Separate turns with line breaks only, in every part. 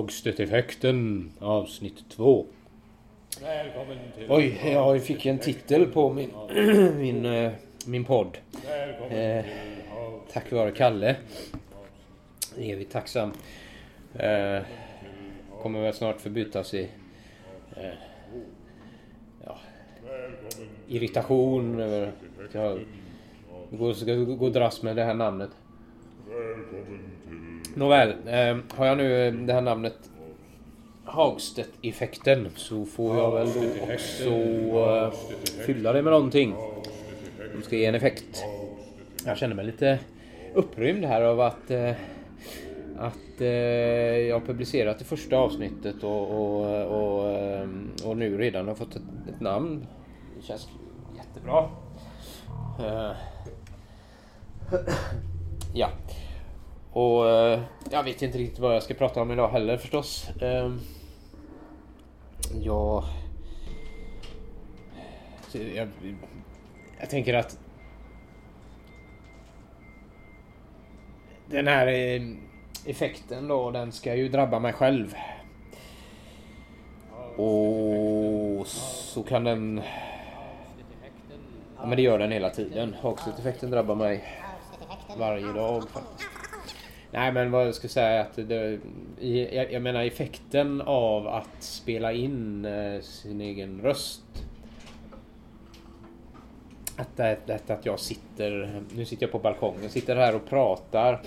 Hagstedt-effekten avsnitt 2.
Välkommen till...
Oj, jag fick en titel på min, min, min podd. Eh, tack vare Kalle. Evigt tacksam. Eh, kommer väl snart förbytas i eh, ja, irritation över att jag går, ska gå och dras med det här namnet.
Välkommen till...
Nåväl, eh, har jag nu eh, det här namnet Hagstedt-effekten så får jag väl då också eh, fylla det med någonting. Som ska ge en effekt. Jag känner mig lite upprymd här av att eh, att eh, jag har publicerat det första avsnittet och, och, och, eh, och nu redan har fått ett, ett namn. Det känns jättebra. Eh, ja. Och eh, jag vet inte riktigt vad jag ska prata om idag heller förstås. Ehm, jag, jag... Jag tänker att... Den här eh, effekten då, den ska ju drabba mig själv. Och så kan den... Ja, men det gör den hela tiden. Hagstedt-effekten drabbar mig varje dag faktiskt. Nej men vad jag ska säga är att det, jag, jag menar effekten av att spela in eh, sin egen röst. Att, det, att jag sitter, nu sitter jag på balkongen, sitter här och pratar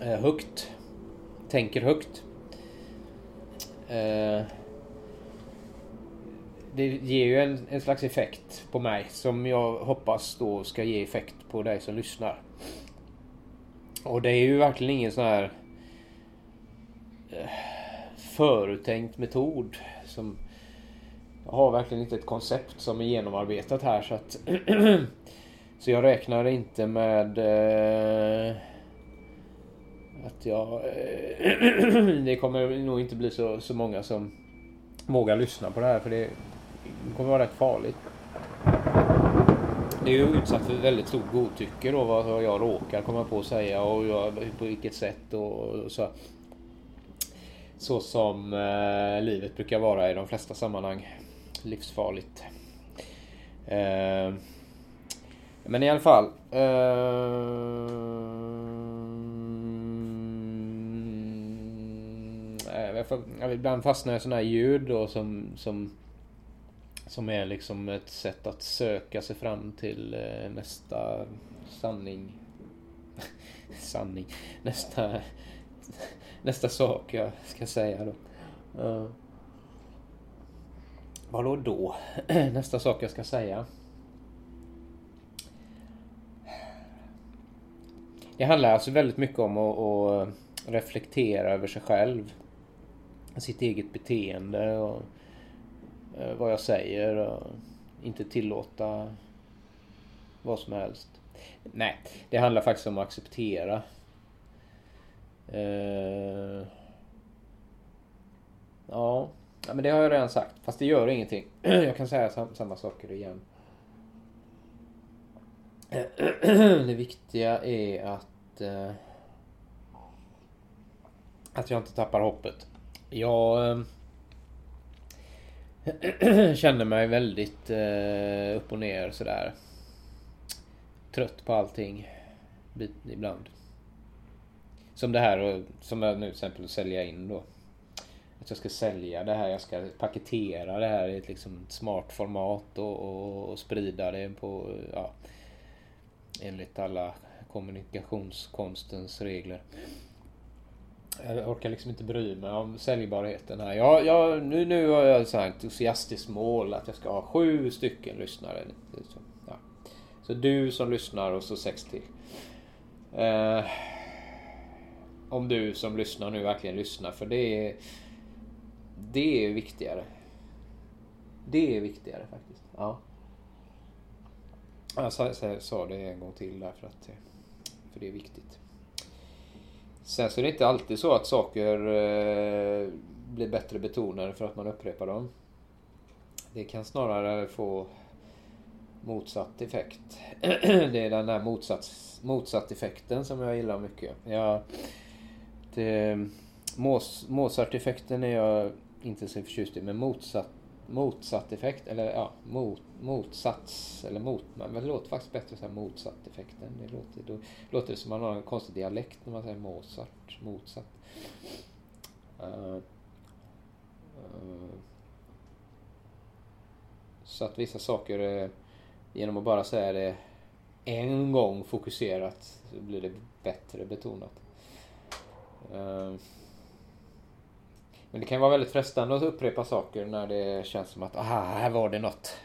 eh, högt. Tänker högt. Eh, det ger ju en, en slags effekt på mig som jag hoppas då ska ge effekt på dig som lyssnar. Och det är ju verkligen ingen sån här eh, förutänkt metod som jag har verkligen inte ett koncept som är genomarbetat här så att så jag räknar inte med eh, att jag eh, det kommer nog inte bli så, så många som vågar lyssna på det här för det kommer vara rätt farligt. Det är ju utsatt för väldigt stort godtycke då vad jag råkar komma på att säga och jag, på vilket sätt och, och så. Så som eh, livet brukar vara i de flesta sammanhang. Livsfarligt. Eh, men i alla fall. Eh, eh jag får- jag ibland fastnar jag i sådana här ljud då som, som som är liksom ett sätt att söka sig fram till eh, nästa sanning. sanning. Nästa, nästa sak jag ska säga då. Uh, vadå då? nästa sak jag ska säga. Det handlar alltså väldigt mycket om att, att reflektera över sig själv. Sitt eget beteende och Eh, vad jag säger och inte tillåta vad som helst. Nej, det handlar faktiskt om att acceptera. Eh, ja, men det har jag redan sagt. Fast det gör ingenting. Jag kan säga sam- samma saker igen. Det viktiga är att att, eh, att jag inte tappar hoppet. Jag eh, känner mig väldigt eh, upp och ner sådär. Trött på allting. Ibland. Som det här och som jag nu till exempel sälja in då. Att jag ska sälja det här, jag ska paketera det här i ett liksom smart format och, och, och sprida det på, ja, enligt alla kommunikationskonstens regler. Jag orkar liksom inte bry mig om säljbarheten här. Jag, jag, nu, nu har jag ett så här entusiastiskt mål att jag ska ha sju stycken lyssnare. Så, ja. så du som lyssnar och så sex till. Eh, om du som lyssnar nu verkligen lyssnar för det är det är viktigare. Det är viktigare faktiskt. Ja. Jag sa, sa, sa det en gång till därför att för det är viktigt. Sen så är det inte alltid så att saker eh, blir bättre betonade för att man upprepar dem. Det kan snarare få motsatt effekt. det är den där motsats, motsatt effekten som jag gillar mycket. Jag, det, Mozart-effekten är jag inte så förtjust i, men motsatt, motsatt-effekt, eller ja, mot, motsats, eller mot, men det låter faktiskt bättre att säga motsatt-effekten. Det låter, då låter det som man har en konstig dialekt när man säger Mozart, motsatt. Uh, uh, så att vissa saker, eh, genom att bara säga det en gång fokuserat, så blir det bättre betonat. Men det kan vara väldigt frestande att upprepa saker när det känns som att aha, här var det något.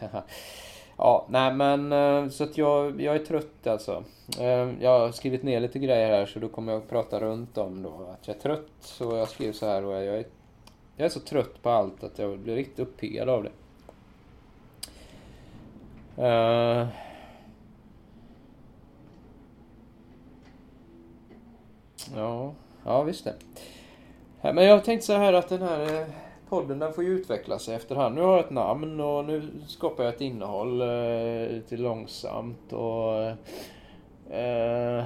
ja, nej men eh, så att jag, jag är trött alltså. Eh, jag har skrivit ner lite grejer här så då kommer jag att prata runt om då att jag är trött. Så jag skriver så här och jag är, jag är så trött på allt att jag blir riktigt uppiggad av det. Uh, Ja, ja visst det. Men jag tänkte så här att den här eh, podden den får ju utveckla sig efterhand. Nu har jag ett namn och nu skapar jag ett innehåll eh, lite långsamt och eh, eh,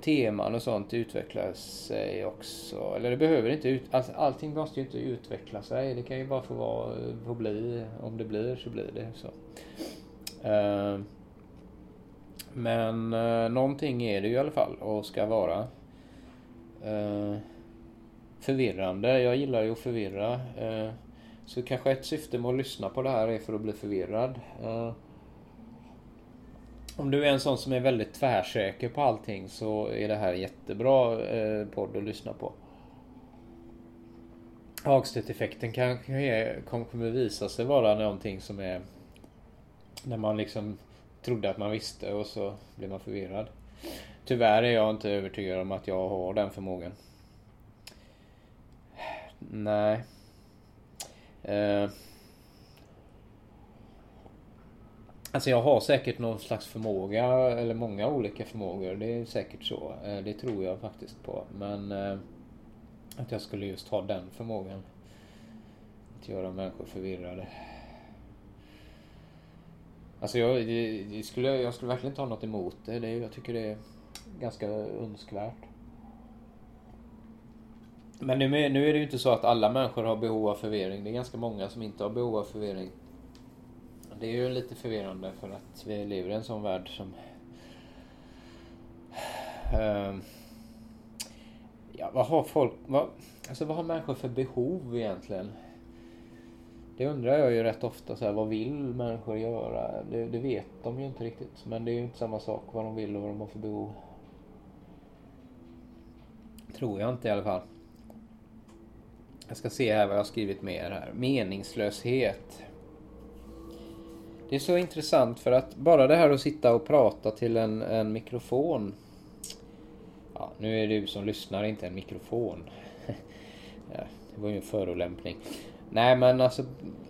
teman och sånt utvecklar sig också. Eller det behöver inte ut, all, allting måste ju inte utveckla sig. Det kan ju bara få, vara, eh, få bli. Om det blir så blir det så. Eh, men eh, någonting är det ju i alla fall och ska vara. Eh, förvirrande. Jag gillar ju att förvirra. Eh, så kanske ett syfte med att lyssna på det här är för att bli förvirrad. Eh, om du är en sån som är väldigt tvärsäker på allting så är det här jättebra eh, podd att lyssna på. Hagstedt-effekten kanske kommer visa sig vara någonting som är när man liksom trodde att man visste och så blev man förvirrad. Tyvärr är jag inte övertygad om att jag har den förmågan. Nej. Eh. Alltså jag har säkert någon slags förmåga, eller många olika förmågor. Det är säkert så. Eh, Det tror jag faktiskt på. Men eh, att jag skulle just ha den förmågan. Att göra människor förvirrade. Alltså jag, det, det skulle, jag skulle verkligen inte ha något emot det. det. Jag tycker det är ganska önskvärt. Men nu, är- nu är det ju inte så att alla människor har behov av förvirring. Det är ganska många som inte har behov av förvirring. Det är ju lite förvirrande för att vi lever i en sån värld som... Ehm, ja, vad har folk... Vad, alltså vad har människor för behov egentligen? Det undrar jag ju rätt ofta. Så här, vad vill människor göra? Det, det vet de ju inte riktigt. Men det är ju inte samma sak vad de vill och vad de har för behov. Tror jag inte i alla fall. Jag ska se här vad jag har skrivit mer här. Meningslöshet. Det är så intressant för att bara det här att sitta och prata till en, en mikrofon. Ja, nu är det du som lyssnar, inte en mikrofon. det var ju en förolämpning. Nej men alltså,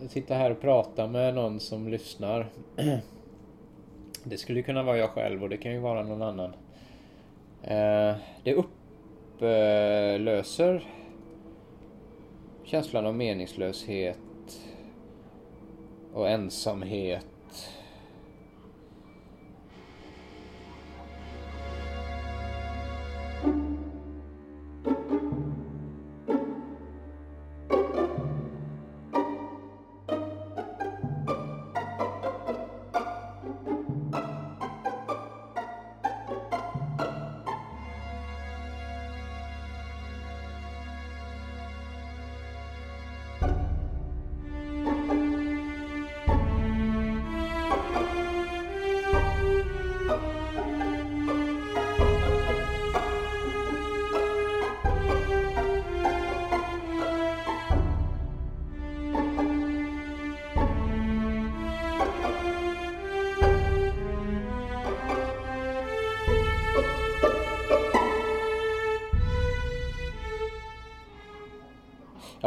sitta här och prata med någon som lyssnar. det skulle kunna vara jag själv och det kan ju vara någon annan. Eh, det upp upplöser eh, känslan av meningslöshet och ensamhet.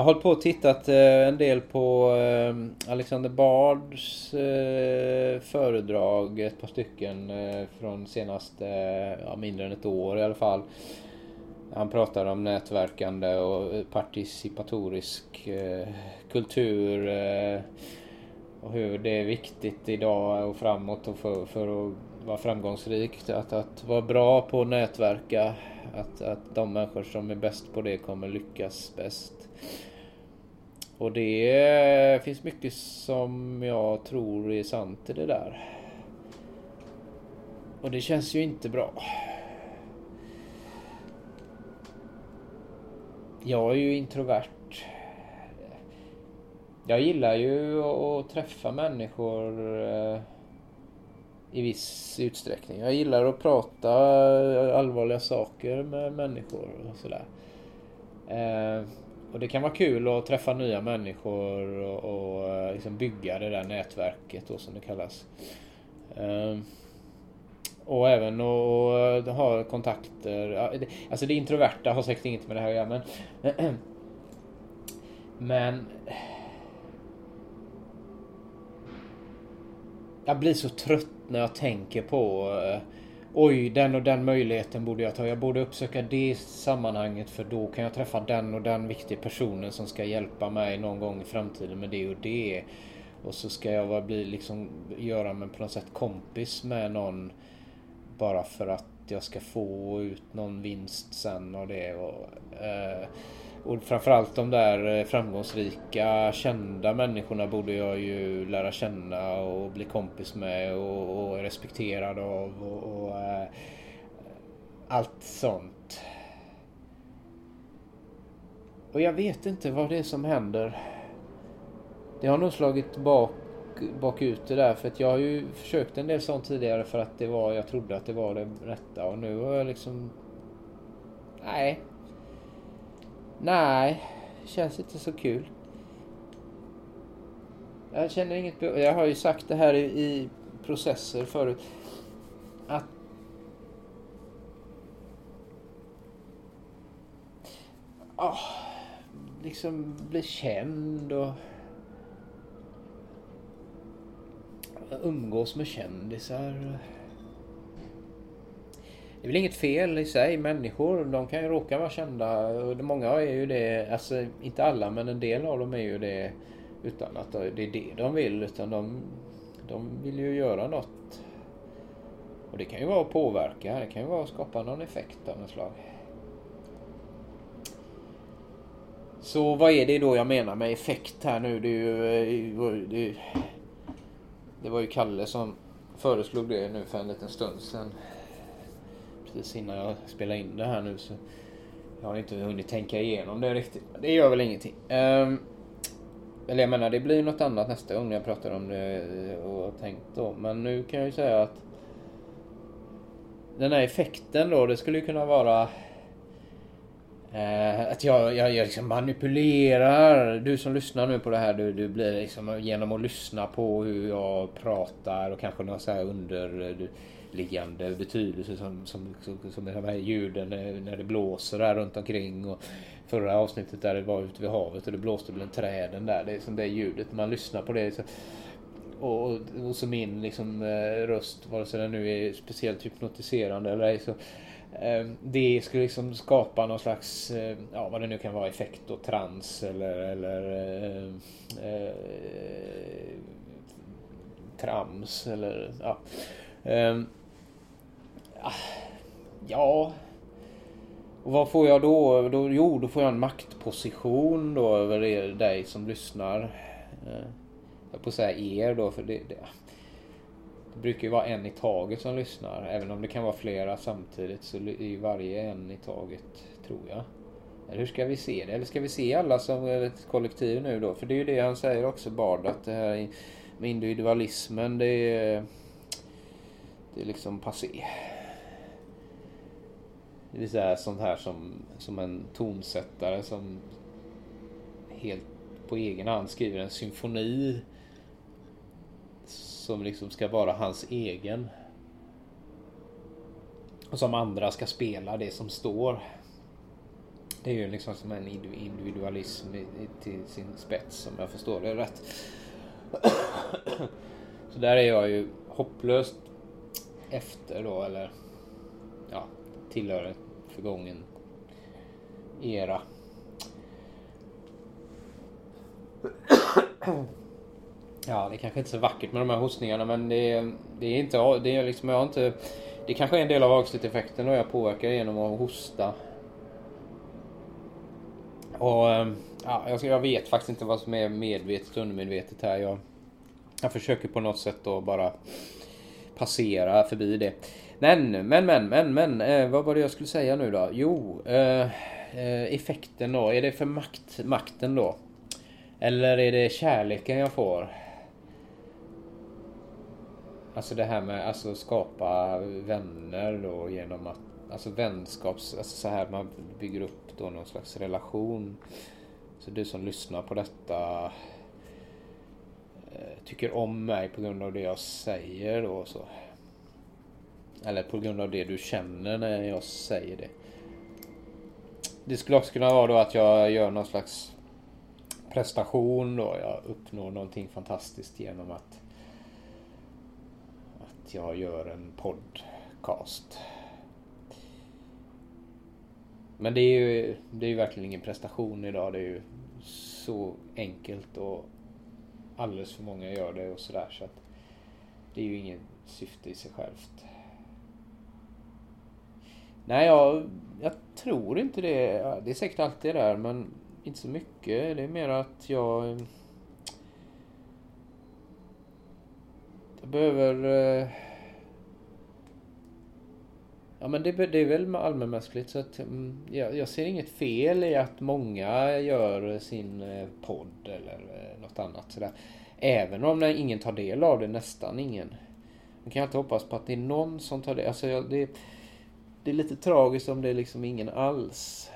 Hållit på och tittat eh, en del på eh, Alexander Bards eh, föredrag, ett par stycken från senaste, ja, mindre än ett år i alla fall. Han pratar om nätverkande och participatorisk kultur och hur det är viktigt idag och framåt och för, för att vara framgångsrikt, att, att vara bra på att nätverka, att, att de människor som är bäst på det kommer lyckas bäst. Och det finns mycket som jag tror är sant i det där. Och det känns ju inte bra. Jag är ju introvert. Jag gillar ju att träffa människor eh, i viss utsträckning. Jag gillar att prata allvarliga saker med människor och sådär. Eh, och det kan vara kul att träffa nya människor och, och eh, liksom bygga det där nätverket då som det kallas. Ehm, och även att ha kontakter. Alltså det introverta har säkert inget med det här att göra men... Men... Jag blir så trött när jag tänker på eh, Oj, den och den möjligheten borde jag ta. Jag borde uppsöka det sammanhanget för då kan jag träffa den och den viktiga personen som ska hjälpa mig någon gång i framtiden med det och det. Och så ska jag bli liksom göra mig på något sätt kompis med någon bara för att jag ska få ut någon vinst sen och det. Och, eh, och framförallt de där eh, framgångsrika, kända människorna borde jag ju lära känna och bli kompis med och, och respekterad av. Och, och äh, allt sånt. Och jag vet inte vad det är som händer. Det har nog slagit bak bakut det där. För att jag har ju försökt en del sånt tidigare för att det var, jag trodde att det var det rätta. Och nu har jag liksom... Nej. Nej. Känns inte så kul. Jag känner inget behov. Jag har ju sagt det här i, i processer förut. Att oh, liksom bli känd och umgås med kändisar. Det är väl inget fel i sig. Människor, de kan ju råka vara kända. Många är ju det, alltså inte alla men en del av dem är ju det utan att det är det de vill. Utan de, de vill ju göra något. Och det kan ju vara att påverka. Det kan ju vara att skapa någon effekt av något slag. Så vad är det då jag menar med effekt här nu? Det är ju, det är det var ju Kalle som föreslog det nu för en liten stund sedan. Precis innan jag spelade in det här nu så jag har inte hunnit tänka igenom det riktigt. Det gör väl ingenting. Um, eller jag menar det blir något annat nästa gång när jag pratar om det eh, och har tänkt då. Men nu kan jag ju säga att den här effekten då, det skulle ju kunna vara Eh, att jag, jag, jag liksom manipulerar. Du som lyssnar nu på det här, du, du blir liksom genom att lyssna på hur jag pratar och kanske någon så här under... Eh, liggande betydelse som, som, som, som de här ljuden när det blåser där runt omkring. Och förra avsnittet där det var ute vid havet och det blåste bland träden där. Det är som det ljudet, man lyssnar på det. Så, och, och så min liksom, eh, röst, vare sig den nu är speciellt hypnotiserande eller ej, så eh, det skulle liksom skapa någon slags, eh, ja vad det nu kan vara, effekt och trans eller, eller eh, eh, trams eller ja. Eh, ja. Och vad får jag då? då? Jo, då får jag en maktposition då över er, dig som lyssnar. Eh, jag på att säga er då, för det, det det brukar ju vara en i taget som lyssnar. Även om det kan vara flera samtidigt så är ju varje en i taget, tror jag. Eller hur ska vi se det? Eller ska vi se alla som ett kollektiv nu då? För det är ju det han säger också, Bard, att det här med individualismen, det är, det är liksom passé. Det vill säga sånt här som, som en tonsättare som helt på egen hand skriver en symfoni som liksom ska vara hans egen. Och som andra ska spela det som står. Det är ju liksom som en individualism till sin spets om jag förstår det rätt. Så där är jag ju hopplöst efter då eller ja, tillhör en förgången era. Ja, det kanske inte är så vackert med de här hostningarna men det, är- det är inte... Det är liksom, jag har inte... Det kanske är en del av avsluteffekten och jag påverkar genom att hosta. Och ehm, ja, jag, jag vet faktiskt inte vad som är medvetet och undermedvetet här. Jag, jag försöker på något sätt då bara passera förbi det. Men, men, men, men, men. Eh, vad var det jag skulle säga nu då? Jo, eh, eh, effekten då. Är det för makt, makten då? Eller är det kärleken jag får? Alltså det här med alltså skapa vänner då genom att Alltså vänskaps... Alltså så här man bygger upp då någon slags relation. Så du som lyssnar på detta Eh, tycker om mig på grund av det jag säger då så. Eller på grund av det du känner när jag säger det. Det skulle också kunna vara då att jag gör någon slags prestation då. Jag uppnår någonting fantastiskt genom att att jag gör en podcast. Men det är ju, det är ju verkligen ingen prestation idag. Det är ju så enkelt och alldeles för många gör det och sådär. Så att det är ju ingen syfte i sig självt. Nej, jag, jag tror inte det. Det är säkert alltid där, men inte så mycket. Det är mer att jag... Eh, jag behöver... Eh, Ja men det, det är väl allmänmänskligt så att mm, jag, jag ser inget fel i att många gör sin eh, podd eller eh, något annat sådär. Även om när ingen tar del av det, nästan ingen. Man kan alltid hoppas på att det är någon som tar del. Alltså jag, det, det är lite tragiskt om det är liksom ingen alls.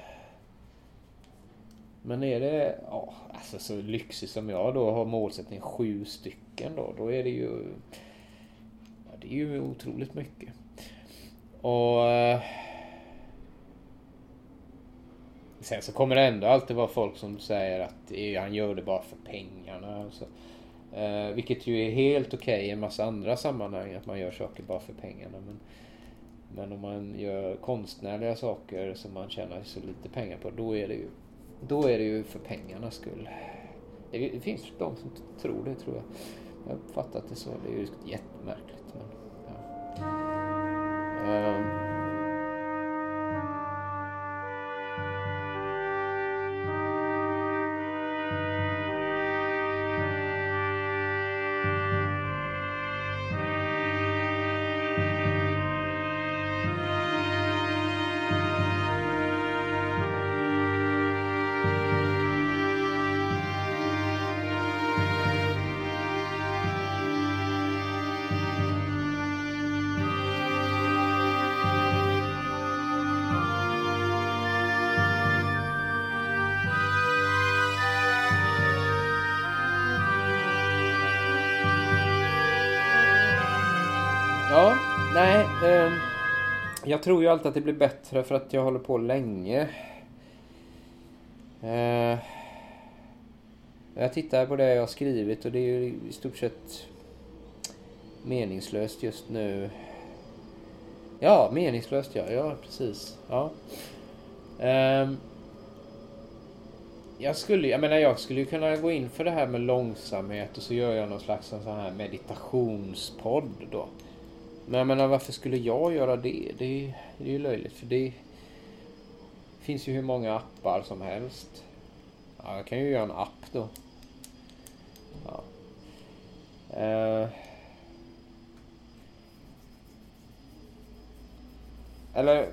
Men är det, ja, alltså så lyxigt som jag då har målsättning sju stycken då, då är det ju, ja, det är ju otroligt mycket. Och eh, Sen så kommer det ändå alltid vara folk som säger att han gör det bara för pengarna. Så. Eh, vilket ju är helt okej i en massa andra sammanhang att man gör saker bara för pengarna. Men, men om man gör konstnärliga saker som man tjänar så lite pengar på då är det ju, då är det ju för pengarnas skull. Det, det finns de som tror det tror jag. Jag har uppfattat det så. Det är ju jättemärkligt. Eh, jag tror ju alltid att det blir bättre för att jag håller på länge. Eh, jag tittar på det jag har skrivit och det är ju i stort sett meningslöst just nu. Ja, meningslöst ja. Ja, precis. Ja. Ehm, jag skulle, jag menar jag skulle ju kunna gå in för det här med långsamhet och så gör jag någon slags en sån här meditationspodd då. Men jag menar varför skulle jag göra det? Det är, det är ju löjligt för det finns ju hur många appar som helst. Ja, jag kan ju göra en app då. Ja. Eh. Eller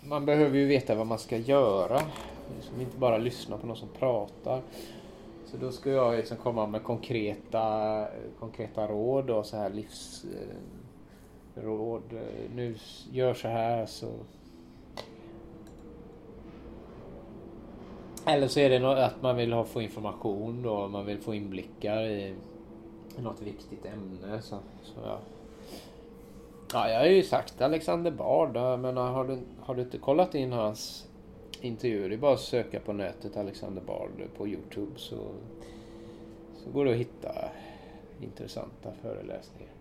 man behöver ju veta vad man ska göra. Liksom inte bara lyssna på någon som pratar. Så då ska jag liksom komma med konkreta, konkreta råd och så här livs eh, råd. Eh, nu gör så här så. Eller så är det att man vill ha, få information då. Man vill få inblickar i något viktigt ämne. Så, så ja. Ja, jag har ju sagt Alexander Bard. Jag menar, har, du, har du inte kollat in hans intervjuer? Det är bara att söka på nätet Alexander Bard på Youtube så, så går det att hitta intressanta föreläsningar.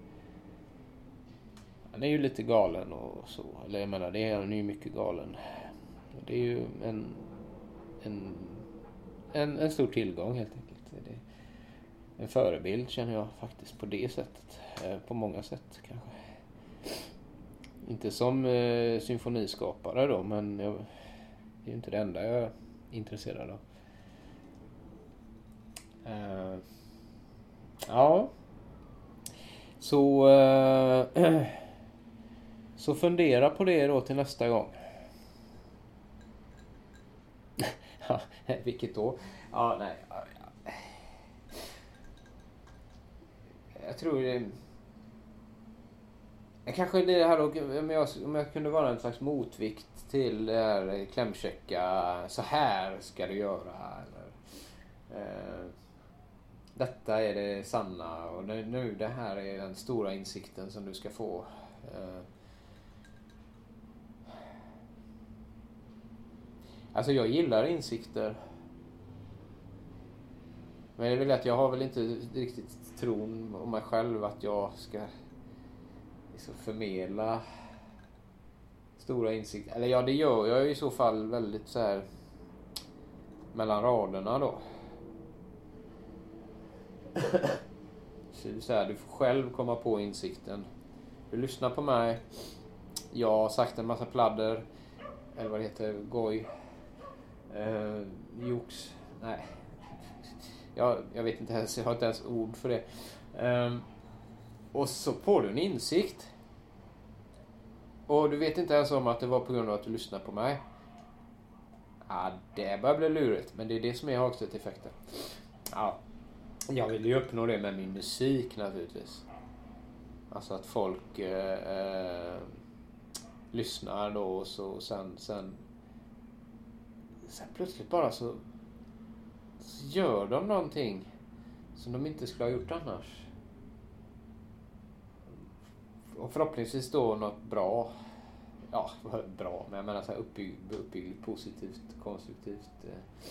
Han är ju lite galen och så. Eller jag menar, det är han är ju mycket galen. Det är ju en, en, en, en stor tillgång helt enkelt. Det, en förebild känner jag faktiskt på det sättet. Eh, på många sätt kanske. Inte som eh, symfoniskapare då, men jag, det är ju inte det enda jag är intresserad av. Eh, ja. Så... Eh, så fundera på det då till nästa gång. Vilket då? Ja, nej. Jag tror det... Jag Kanske det här då, om jag, om jag kunde vara en slags motvikt till det här klämkäcka, så här ska du göra. Eller, eh, detta är det sanna och nu det här är den stora insikten som du ska få. Eh, Alltså jag gillar insikter. Men det är väl att jag har väl inte riktigt tron om mig själv att jag ska liksom förmedla stora insikter. Eller ja, det gör jag i så fall väldigt så här mellan raderna då. Så det är så här, du får själv komma på insikten. Du lyssnar på mig. Jag har sagt en massa pladder. Eller vad det heter, goj. Eh, jox. Nej. Jag, jag vet inte ens, jag har inte ens ord för det. Eh, och så får du en insikt. Och du vet inte ens om att det var på grund av att du lyssnade på mig. Ja, det börjar bli lurigt, men det är det som är Hagstedt-effekten. Ja, jag vill ju uppnå det med min musik naturligtvis. Alltså att folk eh, eh, lyssnar då och så sen, sen, sen plötsligt bara så, så gör de någonting som de inte skulle ha gjort annars. Och förhoppningsvis då något bra. Ja, bra, men jag menar så här uppbygg, uppbyggligt, positivt, konstruktivt. Eh,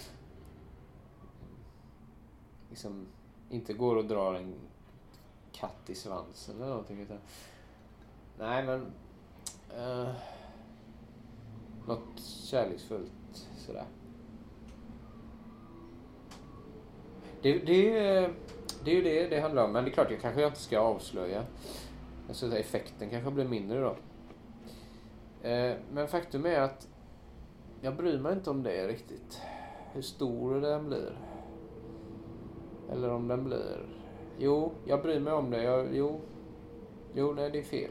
liksom inte går och drar en katt i svansen eller någonting. Utan, nej, men... Eh, något kärleksfullt sådär. Det, det, är- det är ju det det handlar om. Men det är klart, jag kanske inte ska avslöja. Alltså effekten kanske blir mindre då. Eh, men faktum är att jag bryr mig inte om det riktigt. Hur stor den blir. Eller om den blir... Jo, jag bryr mig om det. Jag, jo, jo, nej, det är fel.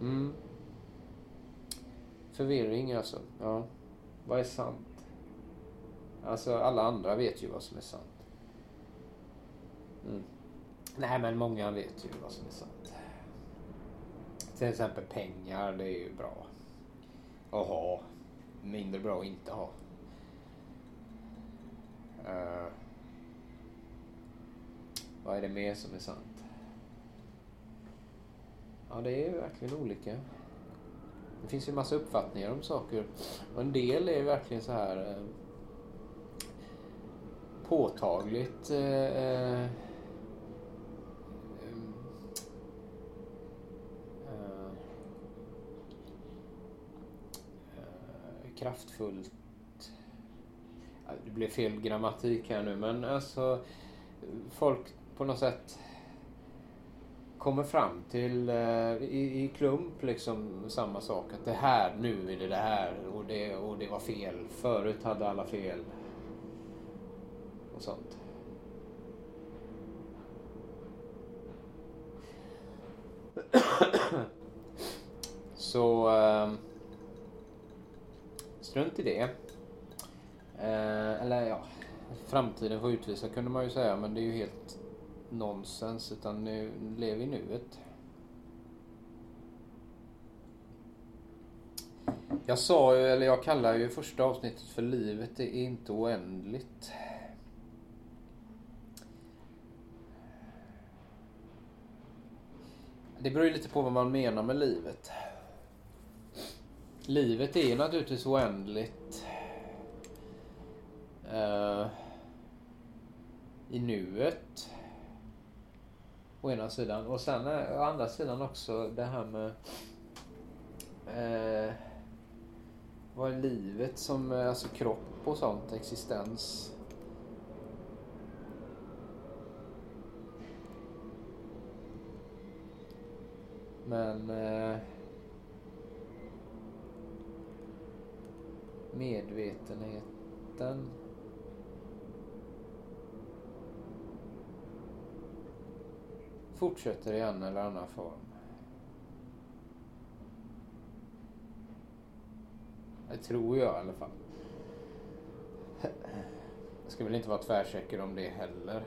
Mm. Förvirring alltså. Ja. Vad är sant? Alltså, alla andra vet ju vad som är sant. Mm. Nej, men många vet ju vad som är sant. Till exempel pengar, det är ju bra att ha. Mindre bra att inte ha. Uh, vad är det mer som är sant? Ja, det är ju verkligen olika. Det finns ju massa uppfattningar om saker. Och en del är verkligen så här eh, påtagligt eh, eh, eh kraftfullt det blev fel grammatik här nu, men alltså folk på något sätt kommer fram till eh, i, i klump liksom samma sak. Att det här, nu är det det här och det, och det var fel. Förut hade alla fel. Och sånt. Så eh, strunt i det. Eh, eller ja, framtiden får utvisa kunde man ju säga, men det är ju helt nonsens. Utan nu lever i nuet. Jag sa ju, eller jag kallar ju första avsnittet för livet är inte oändligt. Det beror ju lite på vad man menar med livet. Livet är naturligtvis oändligt. Uh, I nuet. Å ena sidan. Och sen eh, å andra sidan också det här med eh, vad är livet som, eh, alltså kropp och sånt, existens. Men eh, medvetenheten fortsätter i en eller annan form. Det tror jag i alla fall. Jag ska väl inte vara tvärsäker om det heller.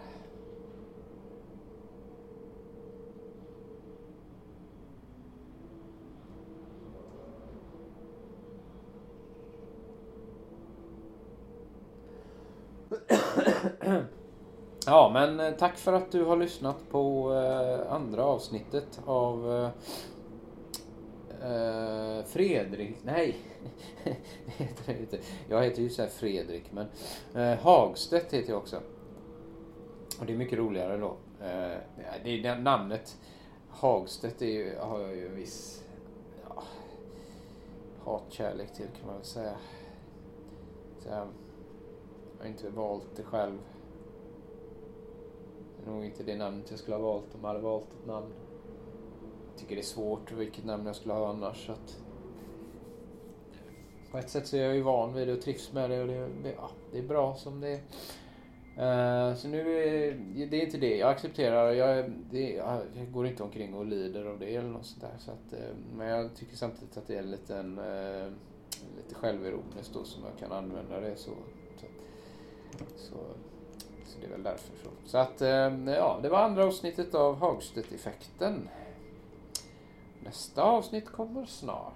Ja, men eh, tack för att du har lyssnat på eh, andra avsnittet av eh, eh Fredrik... Nej, det heter det inte. Jag heter ju så Fredrik, men eh, Hagstedt heter jag också. Och det är mycket roligare då. Eh, det är namnet Hagstedt är ju, har jag ju en viss ja, hatkärlek till kan man väl säga. Så jag har inte valt det själv. Det är nog inte det namnet jag skulle ha valt om jag hade valt ett namn. Jag tycker det är svårt vilket namn jag skulle ha annars. Så att på ett sätt så är jag ju van vid det och trivs med det och det, ja, det är bra som det är. Uh, så nu är det är inte det. Jag accepterar. Jag, det, jag går inte omkring och lider av det eller något sånt där. Så att, uh, men jag tycker samtidigt att det är en liten, uh, lite självironiskt då som jag kan använda det så. Så, så, så det är väl därför så. Så att eh, ja, det var andra avsnittet av Hagstedt-effekten. Nästa avsnitt kommer snart.